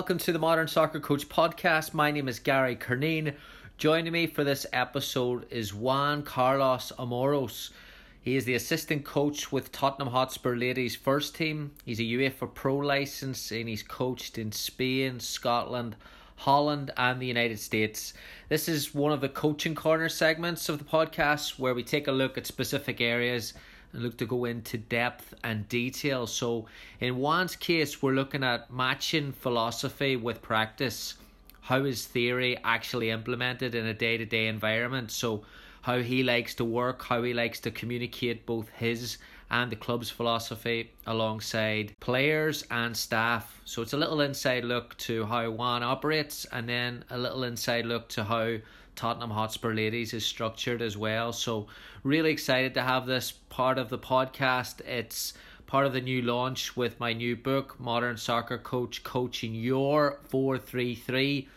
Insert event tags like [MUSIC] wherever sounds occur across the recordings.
welcome to the Modern Soccer Coach podcast. My name is Gary Curneen. Joining me for this episode is Juan Carlos Amoros. He is the assistant coach with Tottenham Hotspur ladies first team. He's a UEFA Pro license and he's coached in Spain, Scotland, Holland, and the United States. This is one of the coaching corner segments of the podcast where we take a look at specific areas and look to go into depth and detail. So, in Juan's case, we're looking at matching philosophy with practice. How is theory actually implemented in a day to day environment? So, how he likes to work, how he likes to communicate both his and the club's philosophy alongside players and staff. So, it's a little inside look to how Juan operates, and then a little inside look to how Tottenham Hotspur Ladies is structured as well. So, really excited to have this part of the podcast. It's part of the new launch with my new book, Modern Soccer Coach Coaching Your 433,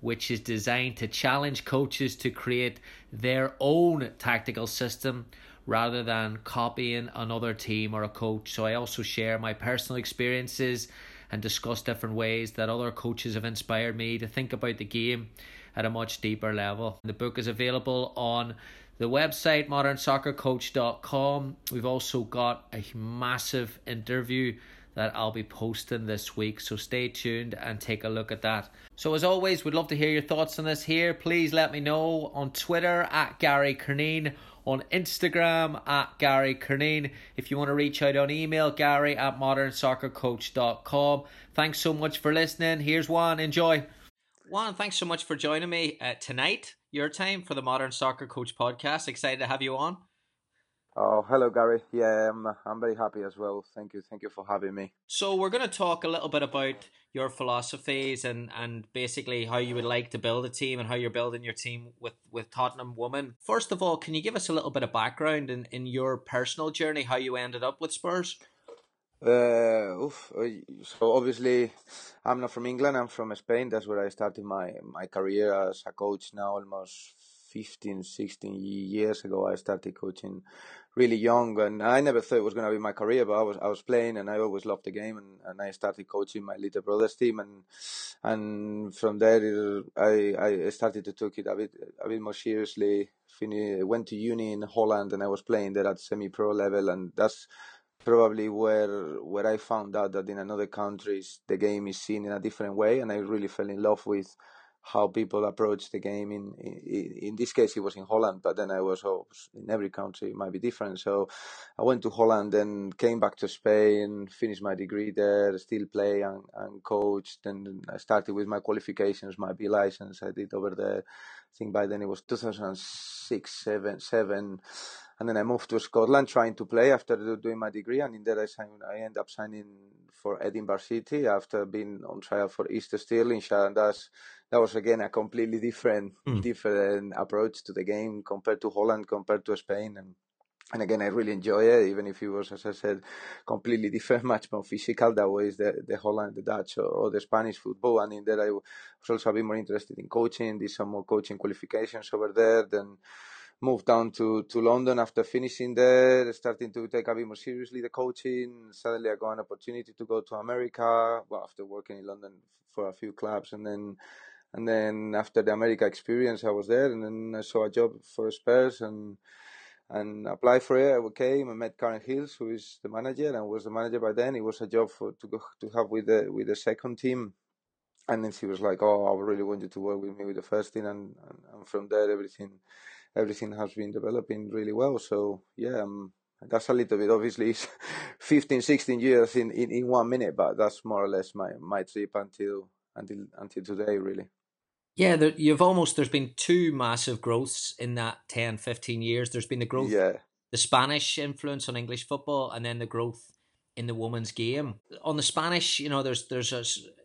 which is designed to challenge coaches to create their own tactical system rather than copying another team or a coach. So, I also share my personal experiences and discuss different ways that other coaches have inspired me to think about the game at a much deeper level. The book is available on the website modernsoccercoach.com. We've also got a massive interview that I'll be posting this week, so stay tuned and take a look at that. So, as always, we'd love to hear your thoughts on this here. Please let me know on Twitter at Gary Curneen, on Instagram at Gary Curneen. If you want to reach out on email, Gary at modernsoccercoach.com. Thanks so much for listening. Here's one. Enjoy. Juan, thanks so much for joining me uh, tonight, your time, for the Modern Soccer Coach podcast. Excited to have you on. Oh, hello, Gary. Yeah, I'm, I'm very happy as well. Thank you. Thank you for having me. So, we're going to talk a little bit about your philosophies and, and basically how you would like to build a team and how you're building your team with, with Tottenham Women. First of all, can you give us a little bit of background in, in your personal journey, how you ended up with Spurs? Uh, oof, uh, so obviously, I'm not from England. I'm from Spain. That's where I started my my career as a coach. Now almost 15, 16 years ago, I started coaching really young, and I never thought it was going to be my career. But I was I was playing, and I always loved the game, and, and I started coaching my little brother's team, and and from there it, I I started to take it a bit a bit more seriously. Finished, went to uni in Holland, and I was playing there at semi pro level, and that's probably where where I found out that in another countries the game is seen in a different way, and I really fell in love with how people approach the game. In in, in this case, it was in Holland, but then I was oh, in every country it might be different. So I went to Holland and came back to Spain, finished my degree there, still play and, and coached. And I started with my qualifications, my B license. I did over there. I think by then it was 2006, seven, seven and then I moved to Scotland trying to play after doing my degree, and in there I signed, I ended up signing for Edinburgh City after being on trial for East Stirlingshire, and that's that was again a completely different mm. different approach to the game compared to Holland, compared to Spain, and and again I really enjoy it, even if it was, as I said, completely [LAUGHS] different, much more physical. That was the the Holland, the Dutch, or, or the Spanish football, and in there I was also a bit more interested in coaching, did some more coaching qualifications over there, then moved down to, to London after finishing there, starting to take a bit more seriously the coaching. Suddenly, I got an opportunity to go to America. Well, after working in London for a few clubs, and then and then after the America experience, I was there, and then I saw a job for Spurs and and applied for it. I came and met Karen Hills, who is the manager and was the manager by then. It was a job for to go to have with the with the second team. And then she was like, "Oh, I really want you to work with me with the first team," and, and, and from there everything everything has been developing really well. So yeah, um, that's a little bit obviously [LAUGHS] 15, 16 years in, in, in one minute, but that's more or less my, my trip until until until today really. Yeah, there, you've almost there's been two massive growths in that 10, 15 years. There's been the growth, yeah. the Spanish influence on English football, and then the growth in the women's game. On the Spanish, you know, there's there's a,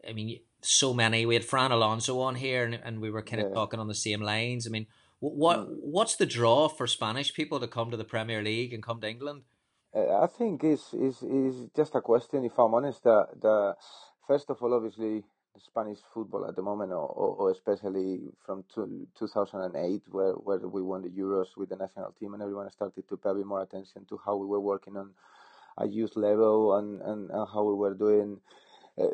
I mean, so many. We had Fran Alonso on here, and, and we were kind of Yeah. talking on the same lines. I mean, wh- what mm. what's the draw for Spanish people to come to the Premier League and come to England? I think it's, it's, it's just a question, if I'm honest, that, that first of all, obviously, Spanish football at the moment, or, or, especially from two, 2008, where, where we won the Euros with the national team, and everyone started to pay more attention to how we were working on a youth level and, and, and how we were doing uh,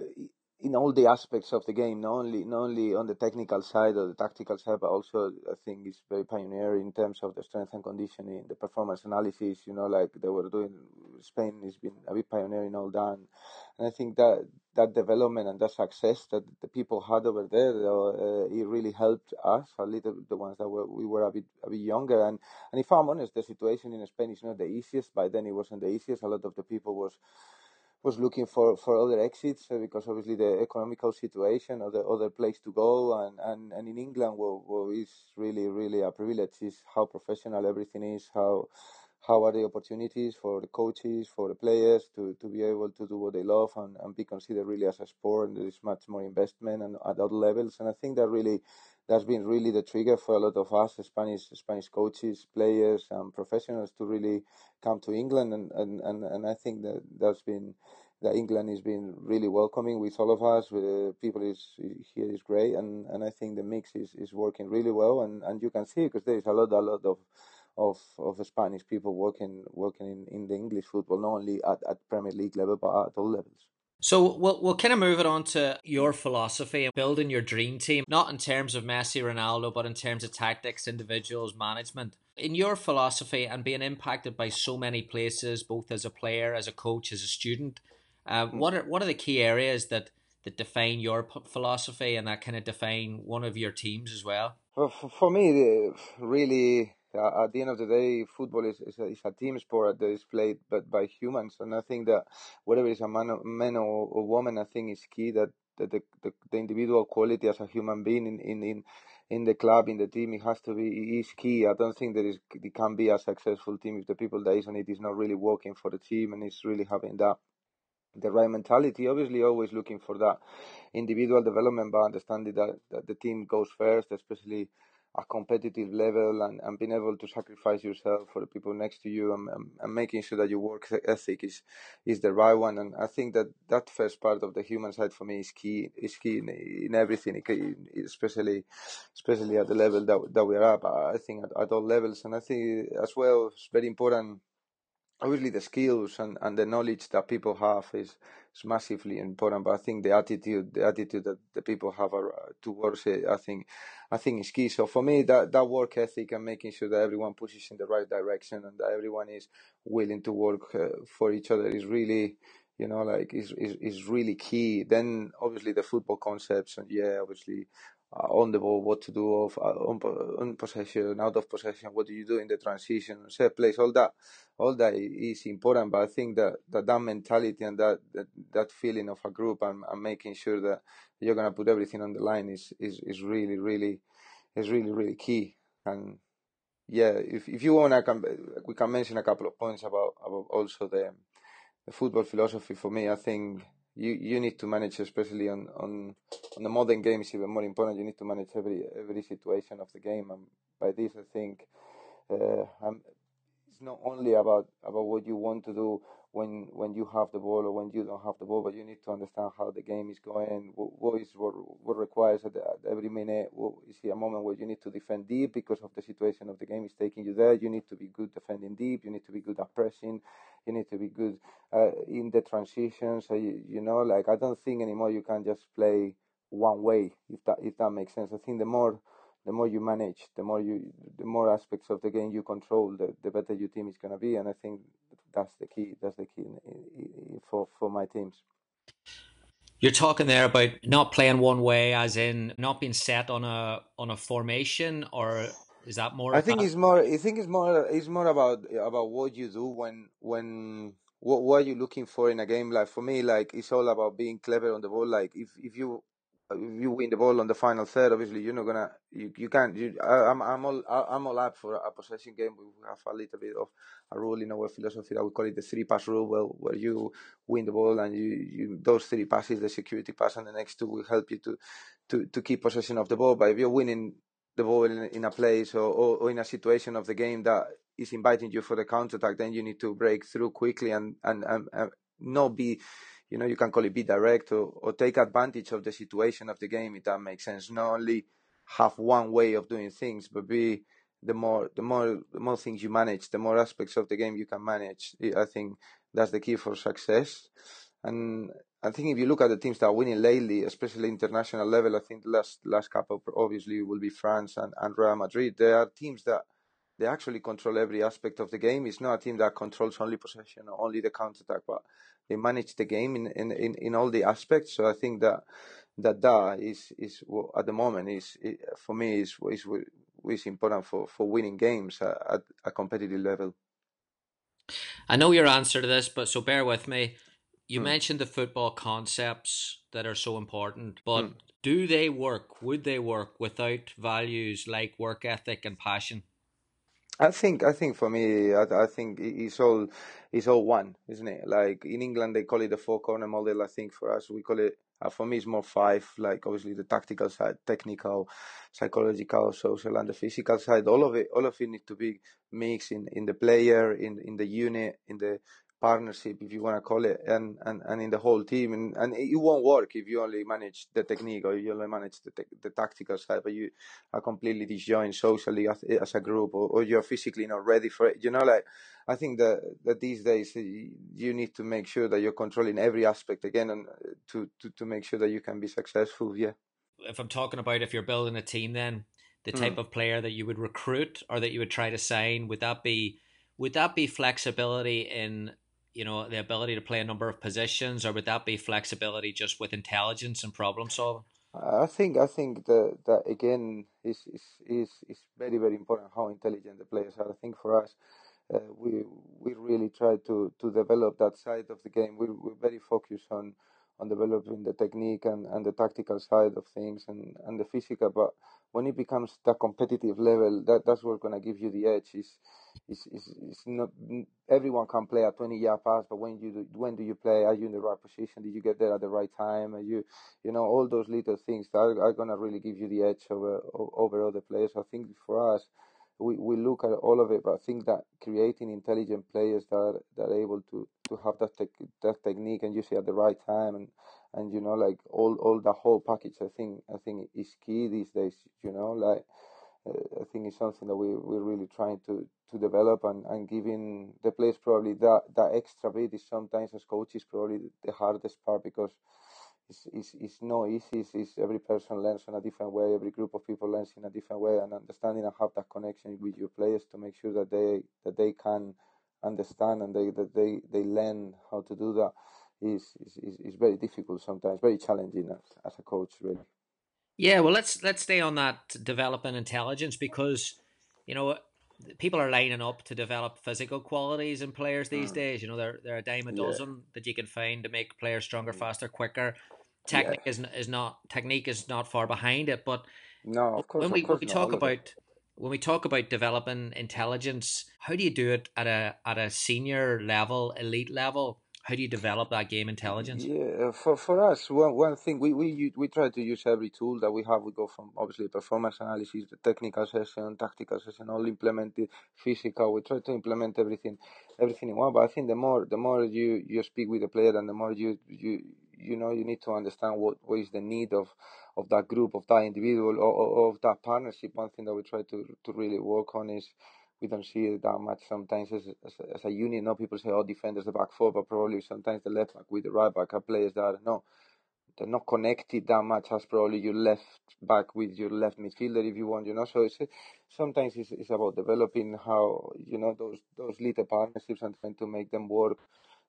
in all the aspects of the game, not only not only on the technical side or the tactical side, but also I think it's very pioneer in terms of the strength and conditioning, the performance analysis. You know, like they were doing. Spain has been a bit pioneer in all that, and I think that that development and that success that the people had over there, uh, it really helped us a little, the ones that were we were a bit a bit younger. And and if I'm honest, the situation in Spain is not the easiest. By then, it wasn't the easiest. A lot of the people was was looking for, for other exits uh, because obviously the economical situation or the other place to go and, and, and in England what, what is really really a privilege is how professional everything is how how are the opportunities for the coaches for the players to, to be able to do what they love and, and be considered really as a sport and there is much more investment and at other levels and I think that really that's been really the trigger for a lot of us Spanish Spanish coaches players and professionals to really come to England and, and, and, and I think that that's been that England has been really welcoming with all of us. With uh, people is here is great, and, and I think the mix is, is working really well. And, and you can see because there is a lot a lot of of, of the Spanish people working working in, in the English football, not only at, at Premier League level but at all levels. So we'll we'll kind of move it on to your philosophy and building your dream team, not in terms of Messi, Ronaldo, but in terms of tactics, individuals, management. In your philosophy and being impacted by so many places, both as a player, as a coach, as a student, uh, what are what are the key areas that that define your p- philosophy and that kind of define one of your teams as well? For, for, for me, really, uh, at the end of the day, football is, is, a, is a team sport that is played but by humans. And I think that whether it's a man, or, man or, or woman, I think is key that, that the, the, the individual quality as a human being in, in, in, in the club, in the team, it has to be is key. I don't think is it can be a successful team if the people that is on it is not really working for the team and is really having that the right mentality. Obviously, always looking for that individual development, but understanding that, that the team goes first, especially a competitive level, and, and being able to sacrifice yourself for the people next to you, and, and, and making sure that your work ethic is is the right one. And I think that that first part of the human side for me is key. Is key in, in everything, especially especially at the level that that we are at. I think at, at all levels, and I think as well, it's very important obviously the skills and, and the knowledge that people have is, is massively important but i think the attitude the attitude that the people have are, towards it i think i think is key. So for me that that work ethic and making sure that everyone pushes in the right direction and that everyone is willing to work uh, for each other is really you know like is, is is really key. Then obviously the football concepts and yeah obviously on the ball, what to do of uh, on, on possession, out of possession, what do you do in the transition, set plays, all that, all that is important. But I think that that, that mentality and that, that that feeling of a group and, and making sure that you're gonna put everything on the line is is, is really really is really really key. And yeah, if if you want, I can we can mention a couple of points about about also the the football philosophy. For me, I think you you need to manage, especially on on on the modern games, even more important. You need to manage every every situation of the game, and by this, I think uh, I'm, not only about about what you want to do when when you have the ball or when you don't have the ball, but you need to understand how the game is going. What, what is what, what requires at, every minute? What, is it a moment where you need to defend deep because of the situation of the game is taking you there? You need to be good defending deep. You need to be good at pressing. You need to be good uh, in the transitions. So you, you know, like I don't think anymore you can just play one way if that if that makes sense. I think the more the more you manage, the more you, the more aspects of the game you control, the, the better your team is going to be. And I think that's the key. That's the key for for my teams. You're talking there about not playing one way, as in not being set on a on a formation, or is that more? I think it's more. I think it's more. It's more about about what you do when when what what are you looking for in a game. Like for me, like it's all about being clever on the ball. Like if if you you win the ball on the final third, obviously you're not gonna you, you can't. You, I, I'm I'm all I'm all up for a possession game. We have a little bit of a rule in our philosophy that we call it the three pass rule, where where you win the ball and you, you those three passes, the security pass and the next two will help you to to to keep possession of the ball. But if you're winning the ball in, in a place or, or, or in a situation of the game that is inviting you for the counter attack, then you need to break through quickly and and, and, and not be you know, you can call it be direct or, or take advantage of the situation of the game, if that makes sense. Not only have one way of doing things, but be the more the more the more things you manage, the more aspects of the game you can manage. I think that's the key for success. And I think if you look at the teams that are winning lately, especially international level, I think the last last couple obviously will be France and, and Real Madrid. There are teams that they actually control every aspect of the game. It's not a team that controls only possession or only the counter attack, but they manage the game in, in, in, in all the aspects. So I think that that that is is at the moment is for me is is is important for, for winning games at, at a competitive level. I know your answer to this, but so bear with me. You mm. mentioned the football concepts that are so important, but mm. do they work? Would they work without values like work ethic and passion? I think I think for me, I, I, think it's all it's all one, isn't it? Like in England, they call it the four corner model. I think for us, we call it. Uh, for me, it's more five. Like obviously the tactical side, technical, psychological, social, and the physical side. All of it, all of it needs to be mixed in in the player, in in the unit, in the partnership, if you want to call it, and, and, and in the whole team. And, and it won't work if you only manage the technique or you only manage the, te- the tactical side, but you are completely disjoined socially as, as a group or, or, you're physically not ready for it. You know, like, I think that, that these days you need to make sure that you're controlling every aspect again and to, to, to make sure that you can be successful. Yeah. If I'm talking about if you're building a team, then the type mm. of player that you would recruit or that you would try to sign, would that be would that be flexibility in you know the ability to play a number of positions, or would that be flexibility just with intelligence and problem solving? I think I think that that again is is is is very very important how intelligent the players are. I think for us, uh, we we really try to to develop that side of the game. We we're very focused on on developing the technique and, and the tactical side of things and, and the physical. But when it becomes the competitive level, that, that's what's going to give you the edge. Is is is not everyone can play a 20 yard pass, but when you do, when do you play? Are you in the right position? Did you get there at the right time? Are you you know all those little things that are, are going to really give you the edge over over other players. I think for us we, we look at all of it, but I think that creating intelligent players that are, that are able to, to have that that technique and use it at the right time and, and you know like all all the whole package I think I think is key these days you know like uh, I think it's something that we we're really trying to to develop and, and giving the players probably that that extra bit is sometimes as coaches probably the hardest part because it's, it's, it's no easy. It's, it's, every person learns in a different way. Every group of people learns in a different way, and understanding and have that connection with your players to make sure that they that they can understand and they that they, they learn how to do that is is, is very difficult sometimes, very challenging as, as a coach, really. Yeah, well, let's let's stay on that developing intelligence because you know people are lining up to develop physical qualities in players these mm. days. You know, they're they're a dime a dozen yeah. that you can find to make players stronger, faster, quicker. Technique yeah. is is not technique is not far behind it, but no, of course. When we, course when we talk about when we talk about developing intelligence, how do you do it at a at a senior level, elite level? How do you develop that game intelligence? Yeah, for for us, one one thing we we we try to use every tool that we have. We go from obviously performance analysis, the technical session, tactical session, all implemented, physical. We try to implement everything, everything in one. But I think the more the more you you speak with the player, and the more you you you know you need to understand what what is the need of of that group, of that individual, or, or of that partnership. One thing that we try to to really work on is we don't see it that much sometimes as, as, as a unit. No, people say, oh, defenders the back four, but probably sometimes the left back with the right back are players that no, they're not connected that much as probably your left back with your left midfielder if you want, you know. So it's sometimes it's, it's about developing how you know those those little partnerships and trying to make them work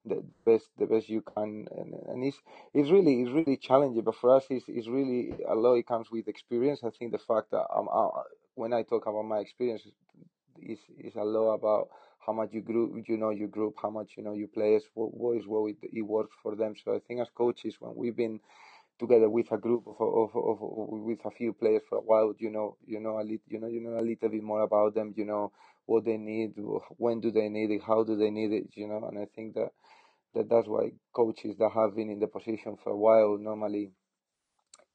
the best the best you can and, and it's it's really it's really challenging but for us it's, it's really a lot it comes with experience i think the fact that um, uh, when i talk about my experience is is a lot about how much you group you know your group, how much you know your players, what, what is what it, it works for them. So I think as coaches, when we've been together with a group of, of, of, with a few players for a while, you know, you know a little, you know, you know a little bit more about them, you know what they need, when do they need it, how do they need it, you know, and I think that that that's why coaches that have been in the position for a while normally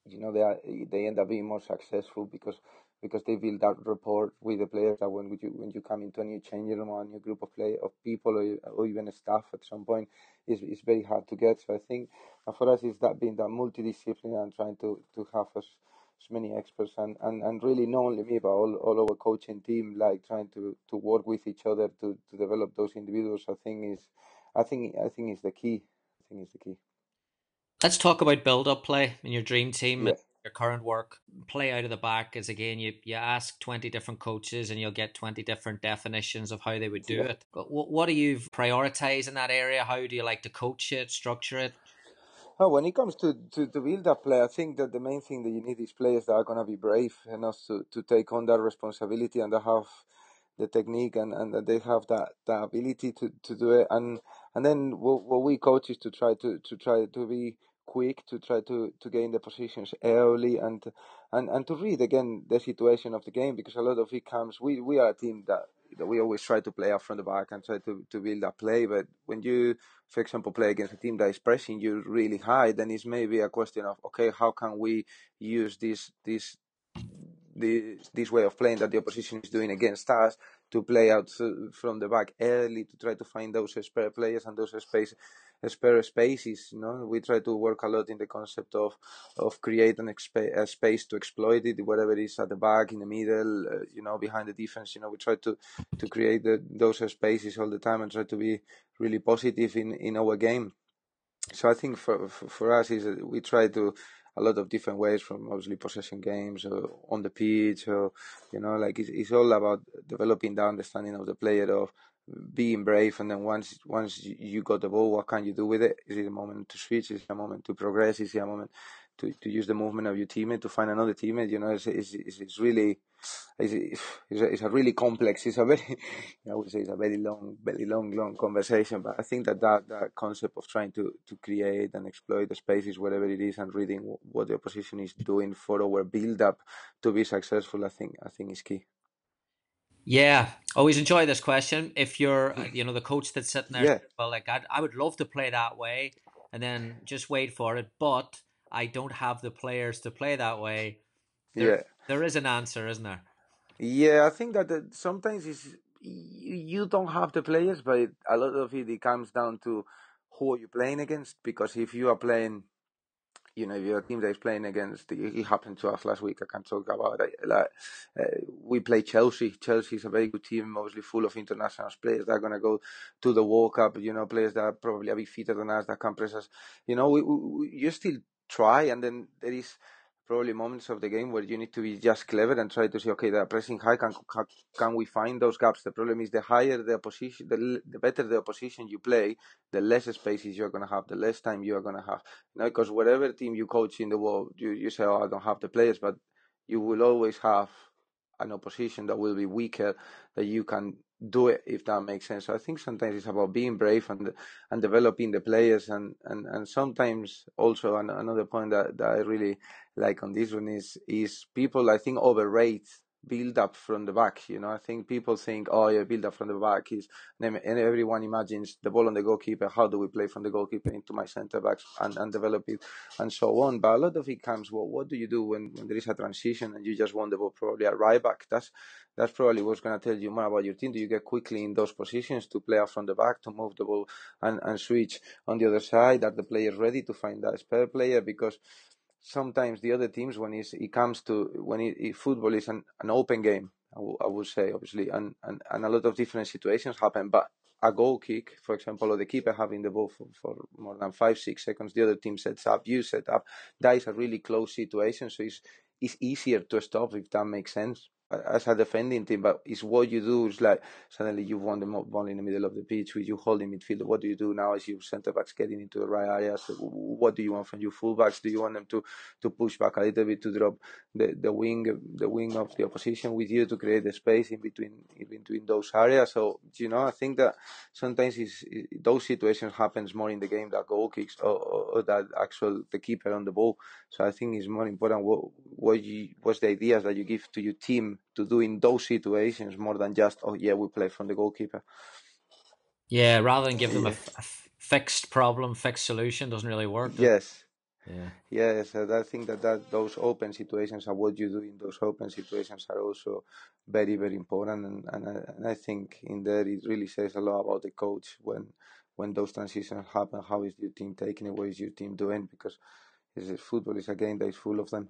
you know they are, they end up being more successful because because they build that rapport with the players that when you when you come into a new changing room or a new group of play of people or, or even a staff at some point is is very hard to get. So I think uh, for us it's that being that multidisciplinary and trying to to have as, as many experts and, and, and really not only me but all, all our coaching team like trying to, to work with each other to, to develop those individuals I think is I think I think is the key. I think is the key. Let's talk about build up play in your dream team. Yeah. Your current work, play out of the back is again you, you ask twenty different coaches and you'll get twenty different definitions of how they would do Yeah. it. But what, what do you prioritize in that area? How do you like to coach it, structure it? Oh, when it comes to, to, to build up play, I think that the main thing that you need is players that are going to be brave enough to, to take on that responsibility and that have the technique and, and that they have that, that ability to, to do it. And and then what, what we coach is to try to, to try to be quick, to try to, to gain the positions early and and, and to read again the situation of the game because a lot of it comes. We, we are a team that, that we always try to play up from the back and try to, to build that play. But when you, for example, play against a team that is pressing you really high, then it's maybe a question of okay, how can we use this this this this way of playing that the opposition is doing against us to play out uh, from the back early to try to find those spare players and those space spare spaces. You know, we try to work a lot in the concept of of creating a, spa- a space to exploit it, whatever it is at the back, in the middle, uh, you know, behind the defense. You know, we try to to create the, those spaces all the time and try to be really positive in in our game. So I think for for, for us is we try to a lot of different ways from obviously possession games or on the pitch or you know like it's, it's all about developing the understanding of the player of being brave and then once once you got the ball what can you do with it? Is it a moment to switch? Is it a moment to progress? Is it a moment to, to use the movement of your teammate to find another teammate? You know it's, it's, it's, it's really it's, it's, a, it's a really complex it's a very [LAUGHS] I would say it's a very long very long long conversation but I think that that, that concept of trying to, to create and exploit the spaces wherever it is and reading what the opposition is doing for our build up to be successful I think I think is key Yeah, always enjoy this question. If you're, uh, you know, the coach that's sitting there, Yeah. well, like I, I would love to play that way, and then just wait for it, but I don't have the players to play that way. There, yeah there is an answer, isn't there? Yeah, I think that sometimes it's, you, you don't have the players, but it, a lot of it, it comes down to who are you playing against. Because if you are playing, you know, a team that is playing against, it, it happened to us last week. I can talk about it. Like, uh, we play Chelsea. Chelsea is a very good team, mostly full of international players that are going to go to the World Cup. You know, players that are probably a bit fitter than us that can press us. You know, we, we, you still try, and then there is probably moments of the game where you need to be just clever and try to see, okay, they're pressing high. Can can, we find those gaps? The problem is the higher the opposition, the, the better the opposition you play, the less spaces you're going to have, the less time you are going to have. Know, because whatever team you coach in the world, you, you say, oh, I don't have the players, but you will always have an opposition that will be weaker that you can do it if that makes sense. So I think sometimes it's about being brave and and developing the players and and and sometimes also an, another point that, that I really like on this one is is people I think overrate build up from the back. You know, I think people think, oh yeah, build up from the back is and everyone imagines the ball on the goalkeeper. How do we play from the goalkeeper into my centre backs and, and develop it and so on. But a lot of it comes, well, what do you do when, when there is a transition and you just want the ball probably a right back? That's that's probably what's going to tell you more about your team. Do you get quickly in those positions to play out from the back, to move the ball and, and switch on the other side? Are the players ready to find that spare player? Because sometimes the other teams, when it comes to when it, it, football is an, an open game, I would say obviously, and, and, and a lot of different situations happen. But a goal kick, for example, or the keeper having the ball for, for more than five six seconds, the other team sets up, you set up. That is a really close situation, so it's it's easier to stop if that makes sense as a defending team, but it's what you do. It's like suddenly you won the ball in the middle of the pitch with you holding midfield. What do you do now as your centre backs getting into the right areas? What do you want from your fullbacks? Do you want them to, to push back a little bit to drop the, the wing the wing of the opposition with you to create the space in between in between those areas? So you know, I think that sometimes it's, it, those situations happens more in the game that goal kicks or, or, or, that actual the keeper on the ball. So I think it's more important what what you what's the ideas that you give to your team to do in those situations more than just oh yeah we play from the goalkeeper. Yeah, rather than give them a, a fixed problem, fixed solution doesn't really work. Yes. Yeah. Yes, I think that, that those open situations and what you do in those open situations are also very, very important. And, and, I, and I think in there it really says a lot about the coach when when those transitions happen. How is your team taking it? What is your team doing? Because football is a game that is full of them.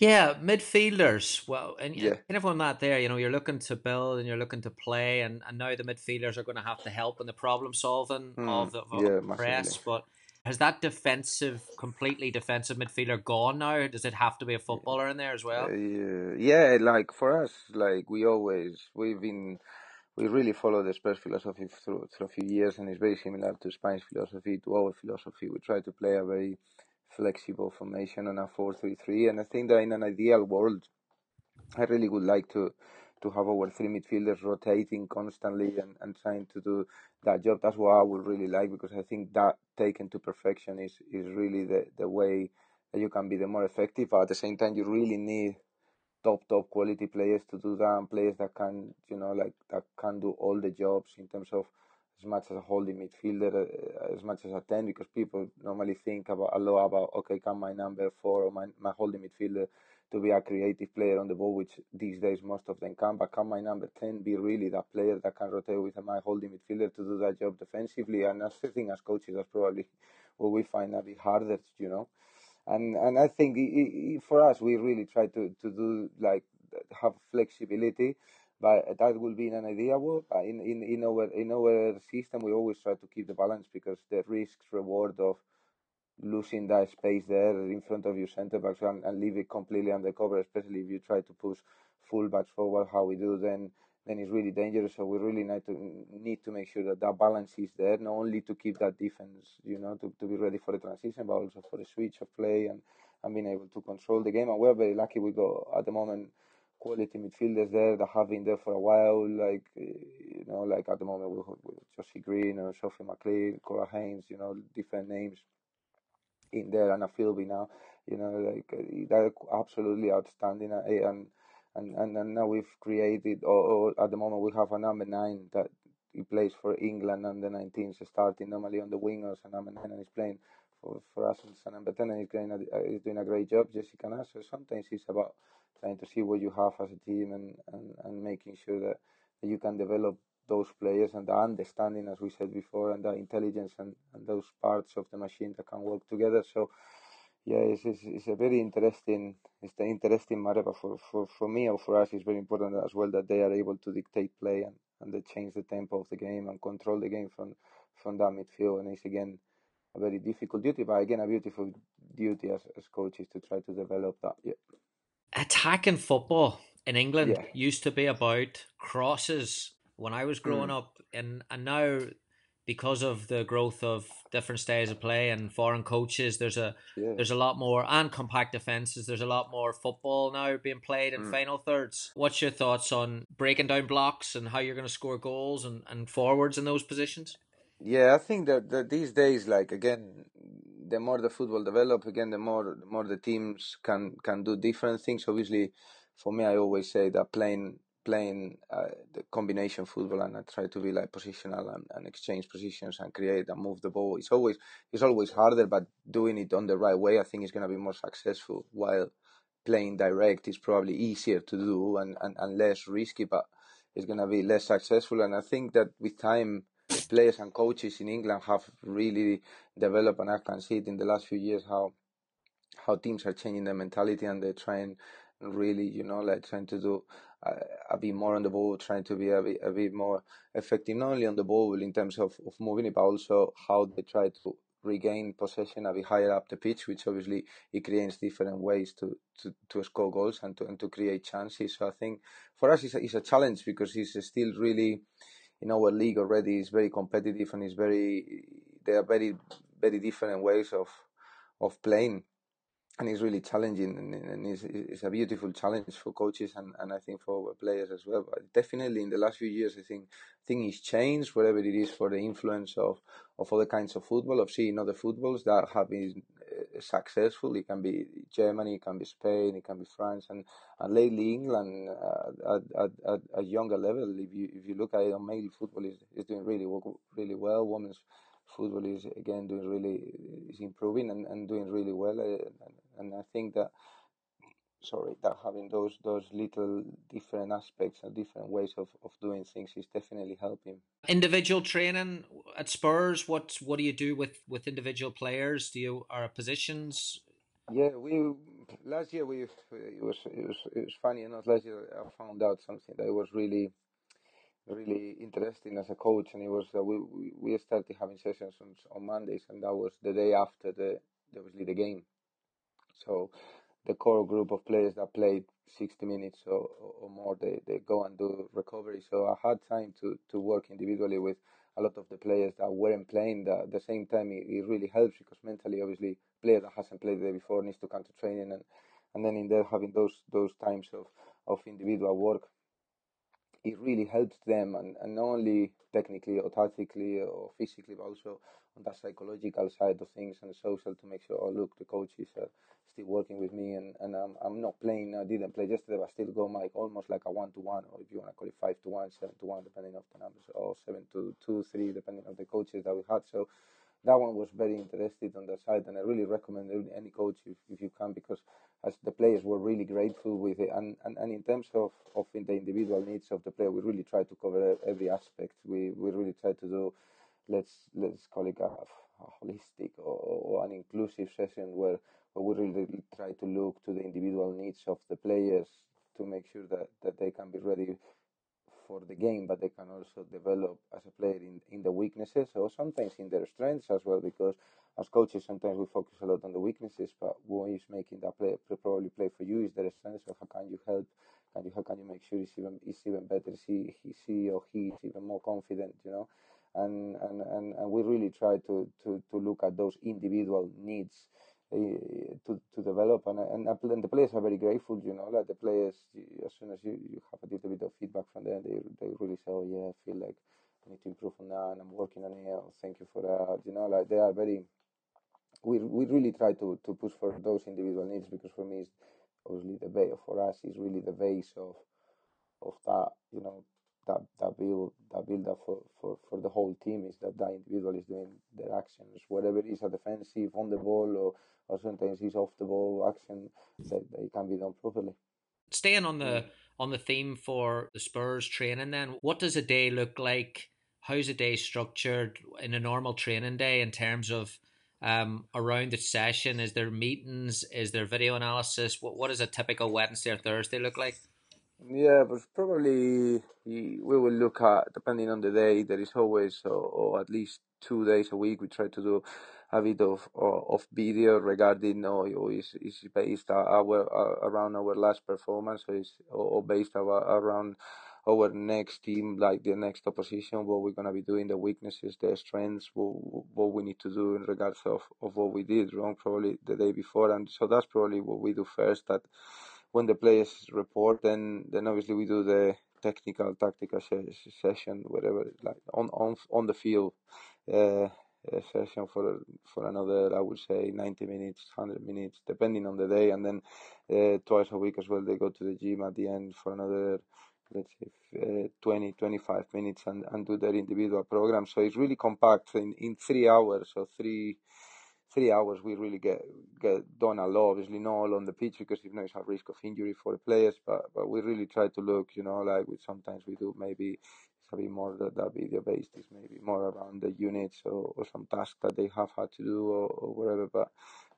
Yeah, midfielders. Well, and yeah. kind of on that there, you know, you're looking to build and you're looking to play, and, and now the midfielders are going to have to help in the problem solving mm, of the of yeah, press. But has that defensive, completely defensive midfielder gone now? Does it have to be a footballer in there as well? Uh, yeah, yeah, like for us, like we always we've been we really follow the Spurs philosophy through, through a few years, and it's very similar to Spain's philosophy, to our philosophy. We try to play a very flexible formation on a 4-3-3 and I think that in an ideal world I really would like to to have our three midfielders rotating constantly and, and trying to do that job. That's what I would really like because I think that taken to perfection is, is really the, the way that you can be the more effective. But at the same time, you really need top top quality players to do that and players that can you know like that can do all the jobs in terms of as much as a holding midfielder, uh, as much as a 10, because people normally think about a lot about, okay, can my number four or my, my holding midfielder to be a creative player on the ball, which these days most of them can, but can my number 10 be really that player that can rotate with my holding midfielder to do that job defensively? And that's the thing as coaches, that's probably [LAUGHS] what we find a bit harder, you know. And and I think it, it, for us, we really try to, to do like have flexibility but that will be an ideal. But in, in, in our in our system, we always try to keep the balance because the risks reward of losing that space there in front of your centre backs and, and leave it completely under cover, especially if you try to push full backs forward, how we do then then it's really dangerous. So we really need to need to make sure that that balance is there, not only to keep that defense, you know, to, to be ready for the transition, but also for the switch of play and, and being able to control the game. And we're very lucky we go at the moment quality midfielders there that have been there for a while. Like eh, you know, like at the moment with, with Josie Green or Sophie McLean, Cora Haynes, you know, different names in there, and a Filbey now. You know, like eh, they're absolutely outstanding, eh, and and and, and now we've created, or, or at the moment we have a number nine that he plays for England under 19s, starting normally on the wingers and number nine, and he's playing for, for us as number 10 and he's, going, he's doing a great job, Jessica Naz. So sometimes it's about trying to see what you have as a team and, and, and making sure that, that you can develop those players and the understanding, as we said before, and the intelligence and, and those parts of the machine that can work together. So, yeah, it's, it's, it's a very interesting, it's the interesting matter. But for, for, for me or for us, it's very important as well that they are able to dictate play and, and they change the tempo of the game and control the game from from that midfield. And it's again a very difficult duty, but again a beautiful duty as, as coaches to try to develop that. Yeah attacking football in England yeah. used to be about crosses when I was growing mm. up, and and now because of the growth of different styles of play and foreign coaches, there's a yeah. there's a lot more and compact defenses. There's a lot more football now being played in mm. final thirds. What's your thoughts on breaking down blocks and how you're going to score goals and, and forwards in those positions? Yeah, I think that, that these days, like again, the more the football develop, again, the more the more the teams can can do different things. Obviously, for me, I always say that playing playing uh, the combination football and I try to be like positional and, and exchange positions and create and move the ball. It's always it's always harder, but doing it on the right way, I think is going to be more successful. While playing direct is probably easier to do and, and, and less risky, but it's going to be less successful. And I think that with time players and coaches in England have really developed, and I can see it in the last few years how how teams are changing their mentality and they're trying really, you know, like trying to do a, a bit more on the ball, trying to be a bit, a bit more effective, not only on the ball in terms of, of moving it, but also how they try to regain possession a bit higher up the pitch, which obviously it creates different ways to, to, to score goals and to and to create chances. So I think for us it's a, it's a challenge because it's still really in our league already is very competitive and it's very there are very very different ways of of playing and it's really challenging and, and it's, it's, a beautiful challenge for coaches and, and I think for players as well. But definitely in the last few years, I think thing is changed whatever it is for the influence of, of other kinds of football, of seeing other footballs that have been uh, successful. It can be Germany, it can be Spain, it can be France, and, and lately England uh, at, at, at a younger level. If you if you look at it, male football is, is doing really really well. Women's football is again doing really is improving and, and doing really well uh, and, and I think that sorry that having those those little different aspects and different ways of, of doing things is definitely helping. Individual training at spurs what what do you do with with individual players? Do you are positions? Yeah we last year we it was it was it was funny enough last year i found out something that was really really interesting as a coach, and it was we we started having sessions on, on Mondays, and that was the day after the obviously the game. So the core group of players that played 60 minutes or, or more, they, they go and do recovery. So I had time to, to work individually with a lot of the players that weren't playing. That at the same time, it, it really helps because mentally, obviously, player that hasn't played the day before needs to come to training, and and then in there having those those times of of individual work it really helps them, and, and not only technically or tactically or physically, but also on that psychological side of things and social to make sure, oh, look, the coach is uh, still working with me and, and I'm, I'm not playing, I didn't play yesterday, but still go like almost like a one to one, or if you want to call it five to one, seven to one, depending on the numbers, or seven to two, three, depending on the coaches that we had. So that one was very interested on that side, and I really recommend any coach if, if you can because as the players were really grateful with it, and, and, and in terms of, of in the individual needs of the player, we really try to cover every aspect. We we really try to do let's let's call it a, a holistic or, or, an inclusive session where, where we really try to look to the individual needs of the players to make sure that, that they can be ready for the game, but they can also develop as a player in, in the weaknesses or sometimes in their strengths as well. Because as coaches, sometimes we focus a lot on the weaknesses, but what is making that player probably play for you is their strengths. So how can you help? Can you how can you make sure he's even even better? He he, he or he is even more confident? You know. And, and, and, and we really try to, to, to look at those individual needs uh, to to develop and, and and the players are very grateful you know like the players as soon as you, you have a little bit of feedback from them they they really say oh yeah I feel like I need to improve on that and I'm working on it oh, thank you for that you know like they are very we we really try to to push for those individual needs because for me it's obviously the base for us is really the base of of that you know that that build that build up for, for, for the whole team is that that individual is doing their actions whatever is a defensive on the ball or, or sometimes it's off the ball action that they can be done properly. Staying on the on the theme for the Spurs training then, what does a day look like? How's a day structured in a normal training day in terms of um, around the session? Is there meetings? Is there video analysis? What what does a typical Wednesday or Thursday look like? Yeah, but probably we will look at depending on the day. There is always, or, or at least two days a week, we try to do a bit of uh, of video regarding or, or is is based our around our last performance, or is or based our, around our next team, like the next opposition, what we're gonna be doing, the weaknesses, the strengths, what, what we need to do in regards of, of what we did wrong probably the day before, and so that's probably what we do first. That when the players report, then then obviously we do the technical tactical session, whatever, like on on on the field. Uh, session for for another I would say 90 minutes 100 minutes depending on the day and then uh, twice a week as well they go to the gym at the end for another let's say uh, 20 25 minutes and, and do their individual program so it's really compact in, in three hours or three three hours we really get get done a lot. Obviously, not all on the pitch because if not, it's a risk of injury for the players. But but we really try to look, you know, like we sometimes we do maybe it's a bit more that, that video based is maybe more around the units or, or some tasks that they have had to do or, or whatever. But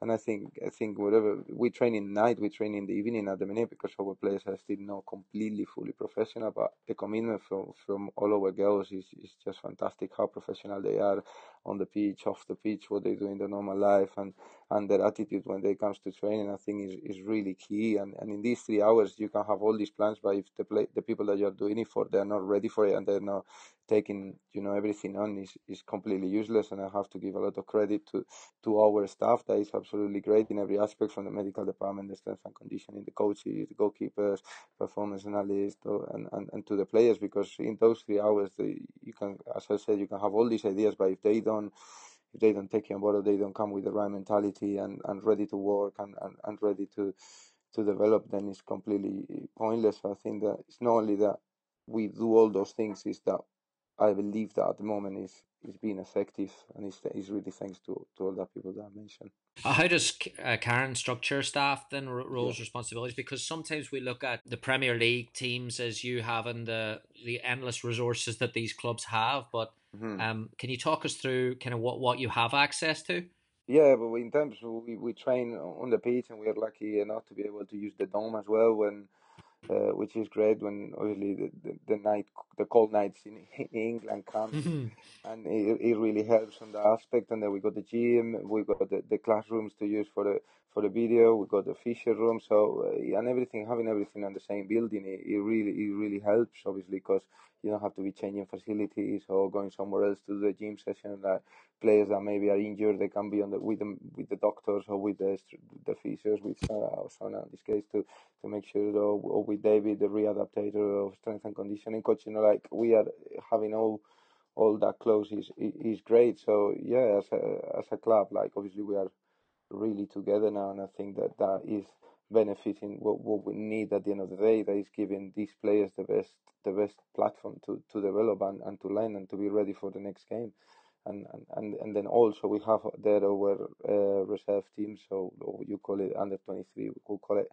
and I think I think whatever we train in night, we train in the evening at the minute because our players are still not completely fully professional. But the commitment from from all our girls is, is just fantastic. How professional they are on the pitch, off the pitch, what they do in their normal life, and and their attitude when they comes to training. I think is, is really key. And, and in these three hours, you can have all these plans, but if the play, the people that you're doing it for, they're not ready for it, and they're not taking you know everything on, is is completely useless. And I have to give a lot of credit to to our staff that is absolutely great in every aspect from the medical department, the strength and conditioning, the coaches, the goalkeepers, performance analysts, and, and, and to the players because in those three hours, you can, as I said, you can have all these ideas, but if they don't, if they don't take you on board, or they don't come with the right mentality and, and ready to work and, and, and ready to to develop, then it's completely pointless. I think that it's not only that we do all those things, is that I believe that at the moment is is being effective, and it's, it's really thanks to, to all the people that I mentioned. How does uh, Karen structure staff then roles yeah. responsibilities? Because sometimes we look at the Premier League teams as you having the the endless resources that these clubs have, but mm-hmm. um, can you talk us through kind of what what you have access to? Yeah, but in terms of we, we train on the pitch, and we are lucky enough to be able to use the dome as well when uh, which is great when obviously the, the, the, night the cold nights in, in England come mm-hmm. and it, it really helps on that aspect and then we got the gym we got the, the classrooms to use for the for the video we got the fisher room so uh, and everything having everything on the same building it, it really it really helps obviously because you don't have to be changing facilities or going somewhere else to do the gym session like players that maybe are injured they can be on the with them with the doctors or with the the physios with Sarah or Sana in this case to to make sure or, or with David the readaptator of strength and conditioning coach you know like we are having all all that close is is great. So yeah as a as a club like obviously we are really together now and I think that that is benefiting what, what we need at the end of the day that is giving these players the best the best platform to, to develop and, and to learn and to be ready for the next game. And and, and then also we have there our uh, reserve team so you call it under 23 we could call it.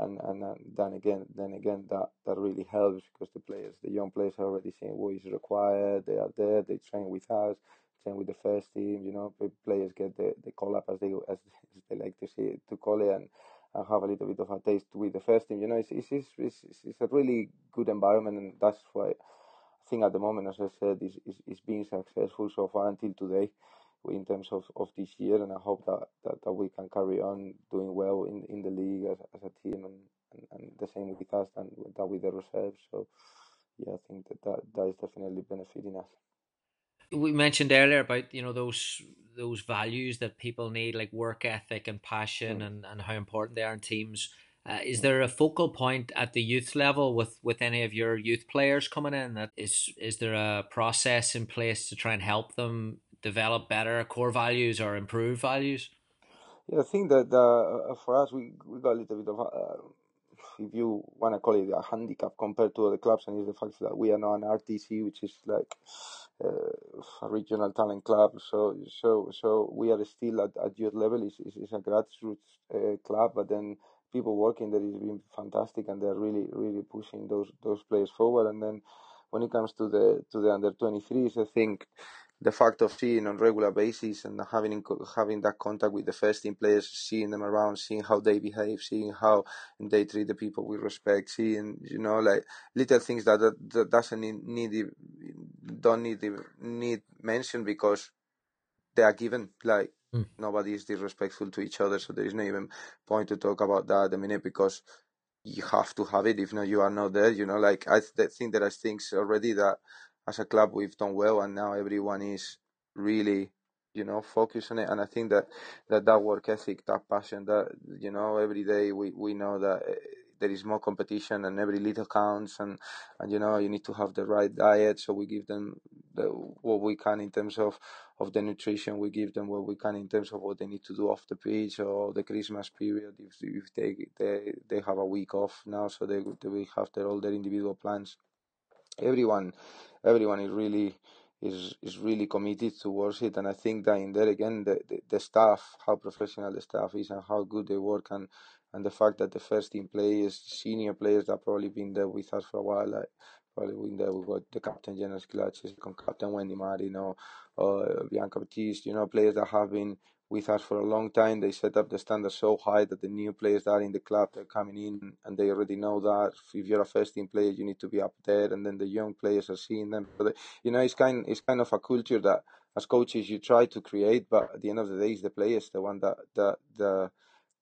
And and uh, then again then again that that really helps because the players the young players are already seeing what is required they are there they train with us with the first team you know players get the, the call up as they as [LAUGHS] they like to see to call it and and have a little bit of a taste with the first team. You know, it's it's it's, it's, it's a really good environment, and that's why I think at the moment, as I said, is is, is being successful so far until today in terms of, of this year, and I hope that, that, that we can carry on doing well in, in the league as, as a team, and, and, and the same with us and that with the reserves. So, yeah, I think that, that that is definitely benefiting us we mentioned earlier about you know those those values that people need like work ethic and passion mm. and, and how important they are in teams uh, is there a focal point at the youth level with with any of your youth players coming in that is is there a process in place to try and help them develop better core values or improve values yeah i think that uh, for us we, we got a little bit of uh, if you want to call it a handicap compared to other clubs and is the fact that we are not an rtc which is like uh, a regional talent club. So so so we are still at, at youth level. It's, it's, it's a grassroots uh, club, but then people working there is been fantastic, and they're really really pushing those those players forward. And then when it comes to the to the under 23s, I think the fact of seeing on regular basis and having having that contact with the first team players, seeing them around, seeing how they behave, seeing how they treat the people with respect, seeing you know like little things that that, that doesn't need, need don't need need mention because they are given like mm. nobody is disrespectful to each other, so there is no even point to talk about that at the minute because you have to have it. If not, you are not there. You know, like I th- think there are things already that as a club we've done well, and now everyone is really you know focused on it. And i think that that that work ethic that passion that you know every day we we know that eh, there is more competition and every little counts and and you know you need to have the right diet. So we give them the, what we can in terms of of the nutrition. We give them what we can in terms of what they need to do off the pitch or the christmas period if, if they they they have a week off now. So they, they will have their all their individual plans. Everyone everyone is really is is really committed towards it. And I think that in there again the, the, the staff how professional the staff is and how good they work and and the fact that the first team players senior players that probably been there with us for a while like probably been there we got the captain Jenna Schillaci, captain Wendy Marino, uh, Bianca Baptiste, you know, players that have been with us for a long time. They set up the standard so high that the new players that are in the club they're coming in and they already know that if you're a first team player, you need to be up there, and then the young players are seeing them. They, you know, it's kind it's kind of a culture that as coaches you try to create, but at the end of the day, it's the players the one that that the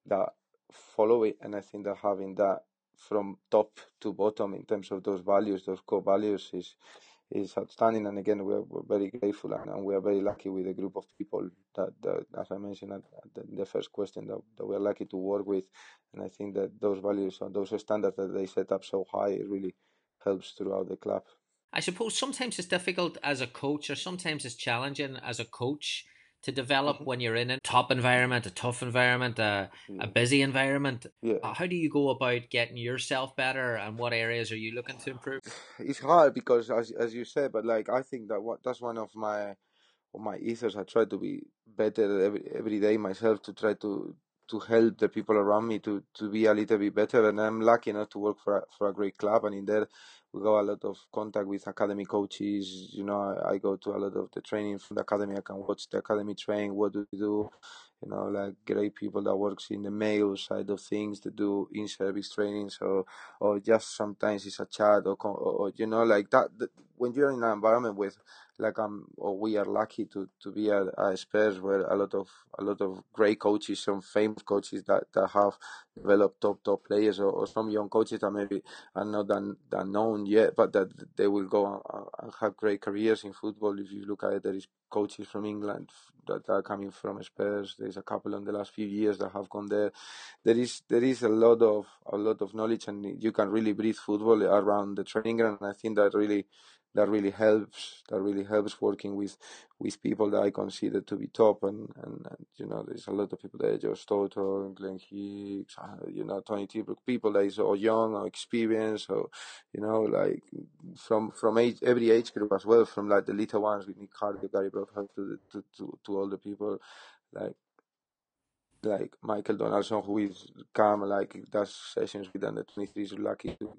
that follow it, and I think that having that from top to bottom in terms of those values, those core values, is is outstanding. And again, we're, we're very grateful and, and, we are very lucky with a group of people that, that as I mentioned at, the, the, first question, that, that, we're lucky to work with. And I think that those values and those standards that they set up so high really helps throughout the club. I suppose sometimes it's difficult as a coach, or sometimes it's challenging as a coach to develop mm-hmm. when you're in a top environment, a tough environment, a, a busy environment. Yeah. Uh, how do you go about getting yourself better, and what areas are you looking to improve? [SIGHS] It's hard because, as as you said, but like I think that what that's one of my of my ethos. I try to be better every every day myself to try to to help the people around me to to be a little bit better. And I'm lucky enough to work for a, for a great club, and in there we got a lot of contact with academy coaches. You know, I, I, go to a lot of the training from the academy. I can watch the academy train. What do we do? You know, like great people that works in the male side of things to do in-service training. So, or just sometimes it's a chat or, or, or you know, like that, that. When you're in an environment with like I'm or we are lucky to to be at, at Spurs where a lot of a lot of great coaches, some famous coaches that, that have developed top top players or, or some young coaches that maybe are not that, that known yet, but that they will go and have great careers in football. If you look at it, there is coaches from England that are coming from Spurs. There's a couple in the last few years that have gone there. There is there is a lot of a lot of knowledge, and you can really breathe football around the training ground. And I think that really that really helps that really helps working with with people that I consider to be top and, and, and you know there's a lot of people there Josh Toto Glenn Higgs uh, you know Tony Tibrook people that is all young or experienced or you know like from from age, every age group as well from like the little ones with Nick Hardy Gary to, to, to, to all the people like like Michael Donaldson who is come like does sessions with under 23 is lucky to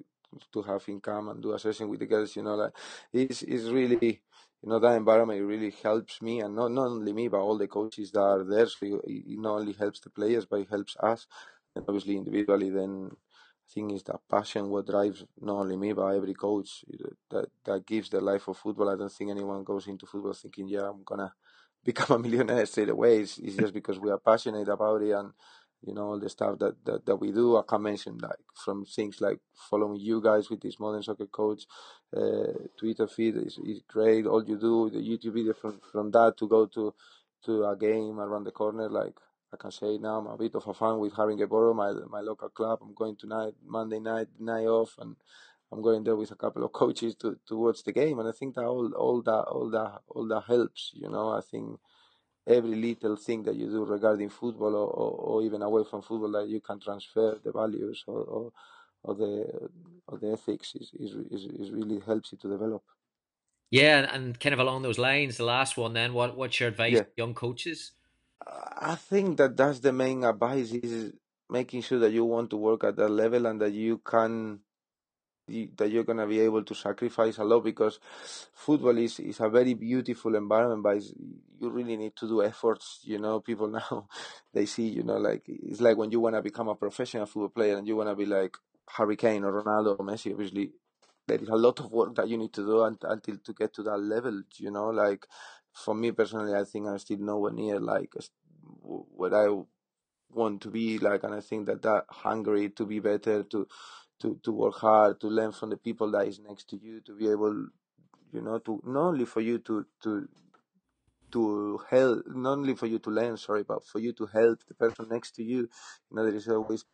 to have him come and do a session with the girls, you know, like it's, it's really, you know, that environment really helps me and not, not only me, but all the coaches that are there. So it, it not only helps the players, but it helps us. And obviously individually, then I think it's that passion what drives not only me, but every coach that, that gives the life of football. I don't think anyone goes into football thinking, yeah, I'm to become a [LAUGHS] millionaire straight away. It's, it's just because we are passionate about it and, you know all the stuff that, that, that we do. I can mention like from things like following you guys with this modern soccer coach uh, Twitter feed is, is great. All you do the YouTube video from from that to go to to a game around the corner like I can say now I'm a bit of a fan with Haringey my my local club. I'm going tonight Monday night night off and I'm going there with a couple of [LAUGHS] coaches to, to watch the game and I think that all all that all that all that helps. You know I think every little thing that you do regarding football or, or, or, even away from football that you can transfer the values or, or, or the or the ethics is, is, is, is, really helps you to develop. Yeah, and kind of along those lines, the last one then, what what's your advice yeah. young coaches? I think that that's the main advice is making sure that you want to work at that level and that you can that you're gonna be able to sacrifice a lot because football is, is a very beautiful environment, but you really need to do efforts. You know, people [LAUGHS] now they see, you know, like it's like when you wanna become a professional football player and you wanna be like Harry Kane or Ronaldo or Messi. Obviously, there is a lot of work that you need to do until to get to that level. You know, like for me personally, I think I'm still nowhere near like what I want to be like, and I think that that hungry to be better to to, to work hard, to learn from the people that is next to you, to be able, you know, to not only for you to to to help, not only for you to learn, sorry, but for you to help the person next to you. You know, there is always,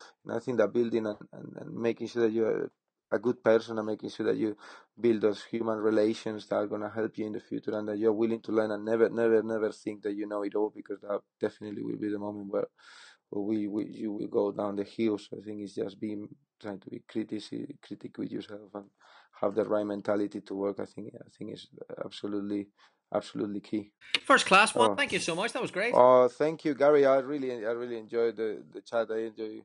think that building and, and, and making sure that you're a good person and making sure that you build those human relations that are going to help you in the future and that you're willing to learn and never, never, never think that you know it all because that definitely will be the moment where we, we you will go down the hill. So I think it's just being trying to be critic critic with yourself and have the right mentality to work. I think I think is absolutely absolutely key. First class one. Uh, thank you so much. That was great. Oh, thank you, Gary. I really I really enjoyed the the chat. I enjoy.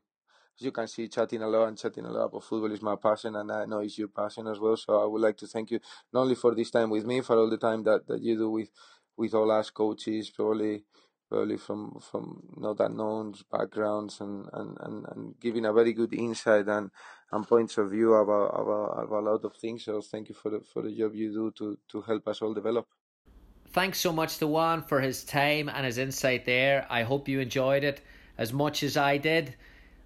As you can see, chatting a lot and chatting a lot about football is my passion, and I know it's your passion as well. So I would like to thank you not only for this time with me, for all the time that, that you do with with all us coaches, probably probably from from not unknown backgrounds and, and, and, and giving a very good insight and, and points of view about, about, about a lot of things. So thank you for the for the job you do to, to help us all develop. Thanks so much to Juan for his time and his insight there. I hope you enjoyed it as much as I did.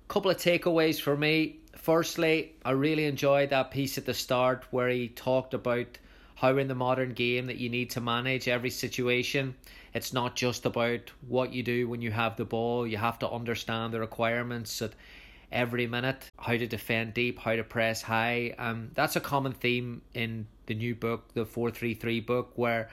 Couple of takeaways for me. Firstly, I really enjoyed that piece at the start where he talked about how in the modern game that you need to manage every situation. It's not just about what you do when you have the ball. You have to understand the requirements at every minute, how to defend deep, how to press high. Um, that's a common theme in the new book, the 433 book, where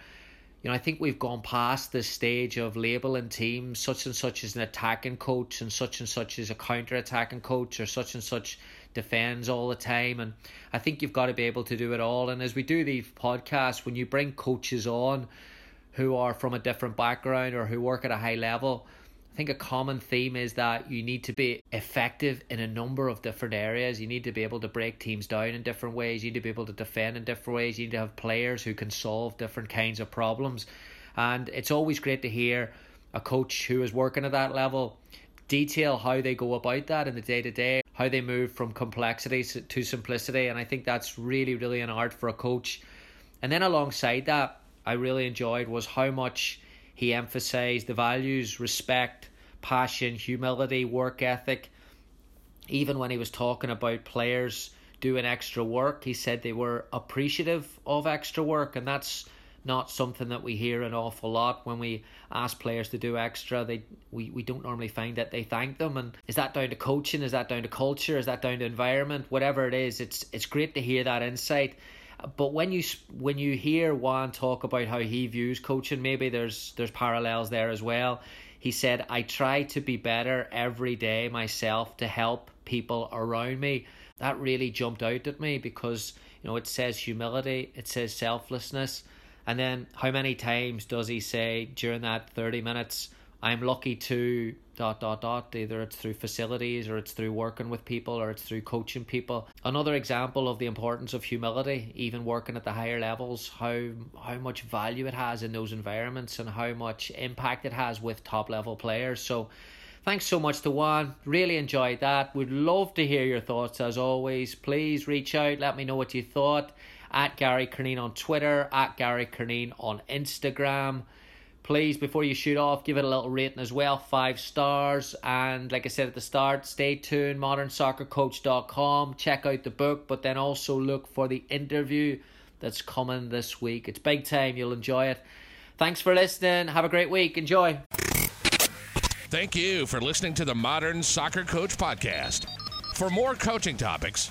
you know, I think we've gone past this stage of labeling teams. Such and such is an attacking coach, and such and such is a counter attacking coach, or such and such defends all the time. And I think you've got to be able to do it all. And as we do these podcasts, when you bring coaches on who are from a different background or who work at a high level, I think a common theme is that you need to be effective in a number of different areas. You need to be able to break teams down in different ways. You need to be able to defend in different ways. You need to have players who can solve different kinds of problems. And it's always great to hear a coach who is working at that level detail how they go about that in the day to day, how they move from complexity to simplicity. And I think that's really, really an art for a coach. And then alongside that, I really enjoyed was how much he emphasized the values respect, passion, humility, work ethic. Even when he was talking about players doing extra work, he said they were appreciative of extra work, and that's not something that we hear an awful lot when we ask players to do extra. They we, we don't normally find that they thank them. And is that down to coaching? Is that down to culture? Is that down to environment? Whatever it is, it's it's great to hear that insight. But when you when you hear Juan talk about how he views coaching, maybe there's there's parallels there as well. He said, "I try to be better every day myself to help people around me." That really jumped out at me because you know it says humility, it says selflessness, and then how many times does he say during that thirty minutes? I'm lucky to dot dot dot either it's through facilities or it's through working with people or it's through coaching people. Another example of the importance of humility even working at the higher levels how how much value it has in those environments and how much impact it has with top level players. So thanks so much to Juan really enjoyed that. Would love to hear your thoughts as always. Please reach out. Let me know what you thought. At Gary Curneen on Twitter at Gary Curneen on Instagram please before you shoot off give it a little rating as well five stars. And like i said at the start stay tuned modernsoccercoach.com check out the book but then also look for the interview that's coming this week. It's big time. You'll enjoy it. Thanks for listening. Have a great week. Enjoy. Thank you for listening to the modern soccer coach podcast. For more coaching topics